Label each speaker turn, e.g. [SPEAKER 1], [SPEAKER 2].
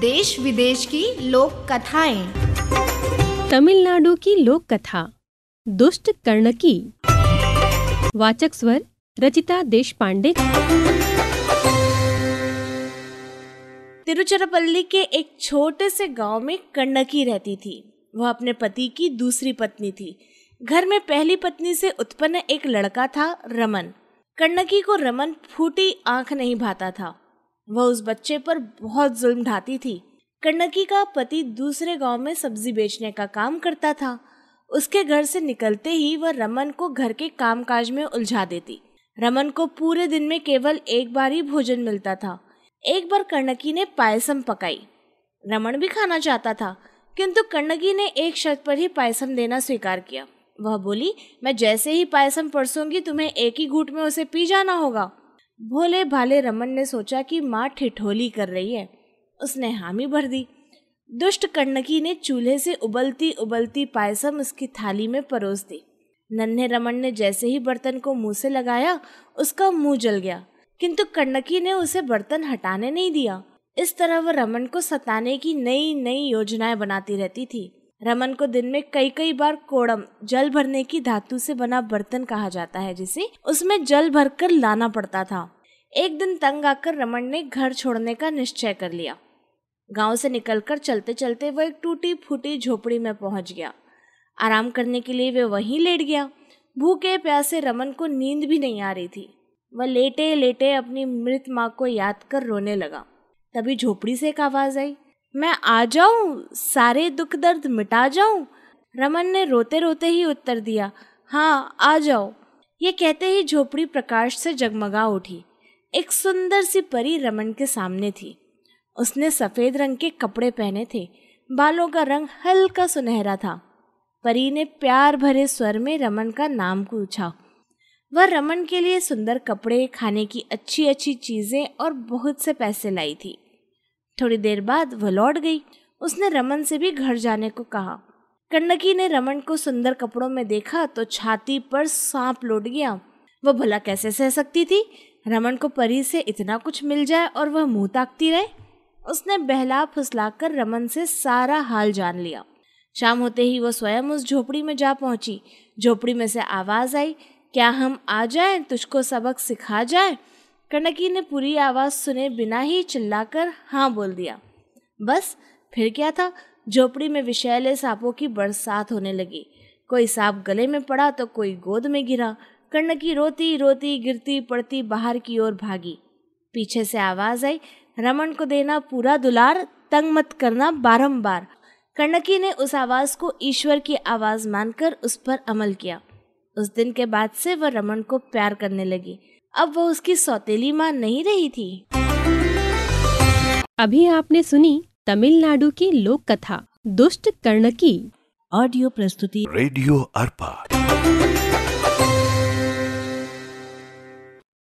[SPEAKER 1] देश विदेश की लोक कथाएँ।
[SPEAKER 2] तमिलनाडु की लोक कथा दुष्ट कर्णकी। वाचक स्वर रचिता देश पांडे
[SPEAKER 3] तिरुचिरापल्ली के एक छोटे से गाँव में कर्णकी रहती थी। वह अपने पति की दूसरी पत्नी थी। घर में पहली पत्नी से उत्पन्न एक लड़का था रमन। कर्णकी को रमन फूटी आँख नहीं भाता था। वह उस बच्चे पर बहुत जुल्म ढाती थी। कन्नकी का पति दूसरे गाँव में सब्ज़ी बेचने का काम करता था। उसके घर से निकलते ही वह रमन को घर के कामकाज में उलझा देती। रमन को पूरे दिन में केवल एक बार ही भोजन मिलता था। एक बार कर्णकी ने पायसम पकाई। रमन भी खाना चाहता था, किंतु कर्णकी ने एक शर्त पर ही पायसम देना स्वीकार किया। वह बोली, मैं जैसे ही पायसम परसूँगी, तुम्हें एक ही घूट में उसे पी जाना होगा। भोले भाले रमन ने सोचा कि माँ ठिठोली कर रही है। उसने हामी भर दी। दुष्ट कन्नकी ने चूल्हे से उबलती उबलती पायसम उसकी थाली में परोस दी। नन्हे रमन ने जैसे ही बर्तन को मुँह से लगाया, उसका मुँह जल गया। किंतु कन्नकी ने उसे बर्तन हटाने नहीं दिया। इस तरह वह रमन को सताने की नई नई योजनाएँ बनाती रहती थी। रमन को दिन में कई कई बार कोड़म, जल भरने की धातु से बना बर्तन कहा जाता है, जिसे उसमें जल भरकर लाना पड़ता था। एक दिन तंग आकर रमन ने घर छोड़ने का निश्चय कर लिया। गाँव से निकलकर चलते चलते वह एक टूटी फूटी झोपड़ी में पहुँच गया। आराम करने के लिए वह वहीं लेट गया। भूखे प्यासे रमन को नींद भी नहीं आ रही थी। वह लेटे लेटे अपनी मृत माँ को याद कर रोने लगा। तभी झोपड़ी से एक आवाज़ आई, मैं आ जाऊँ? सारे दुख दर्द मिटा जाऊँ? रमन ने रोते रोते ही उत्तर दिया हाँ आ जाओ। ये कहते ही झोपड़ी प्रकाश से जगमगा उठी। एक सुंदर सी परी रमन के सामने थी। उसने सफ़ेद रंग के कपड़े पहने थे। बालों का रंग हल्का सुनहरा था। परी ने प्यार भरे स्वर में रमन का नाम पूछा। वह रमन के लिए सुंदर कपड़े, खाने की अच्छी अच्छी चीज़ें और बहुत से पैसे लाई थी। थोड़ी देर बाद वह लौट गई। उसने रमन से भी घर जाने को कहा। कन्नकी ने रमन को सुंदर कपड़ों में देखा तो छाती पर सांप लौट गया। वह भला कैसे सह सकती थी? रमन को परी से इतना कुछ मिल जाए और वह मुँह ताकती रहे। उसने बहला फुसलाकर रमन से सारा हाल जान लिया। शाम होते ही वह स्वयं उस झोपड़ी में जा पहुँची। झोपड़ी में से आवाज़ आई, क्या हम आ जाएँ? तुझको सबक सिखा जाए? कनकी ने पूरी आवाज़ सुने बिना ही चिल्लाकर हाँ बोल दिया। बस, फिर क्या था? झोपड़ी में विषैले सांपों की बरसात होने लगी। कोई सांप गले में पड़ा तो कोई गोद में गिरा। कन्नकी रोती रोती गिरती पड़ती बाहर की ओर भागी। पीछे से आवाज़ आई रमन को देना पूरा दुलार तंग मत करना बारंबार। कन्नकी ने उस आवाज़ को ईश्वर की आवाज़ मानकर उस पर अमल किया। उस दिन के बाद से वह रमन को प्यार करने लगी। अब वो उसकी सौतेली माँ नहीं रही थी।
[SPEAKER 2] अभी आपने सुनी तमिलनाडु की लोक कथा दुष्ट कर्णकी।
[SPEAKER 4] ऑडियो प्रस्तुति।
[SPEAKER 5] रेडियो अर्पा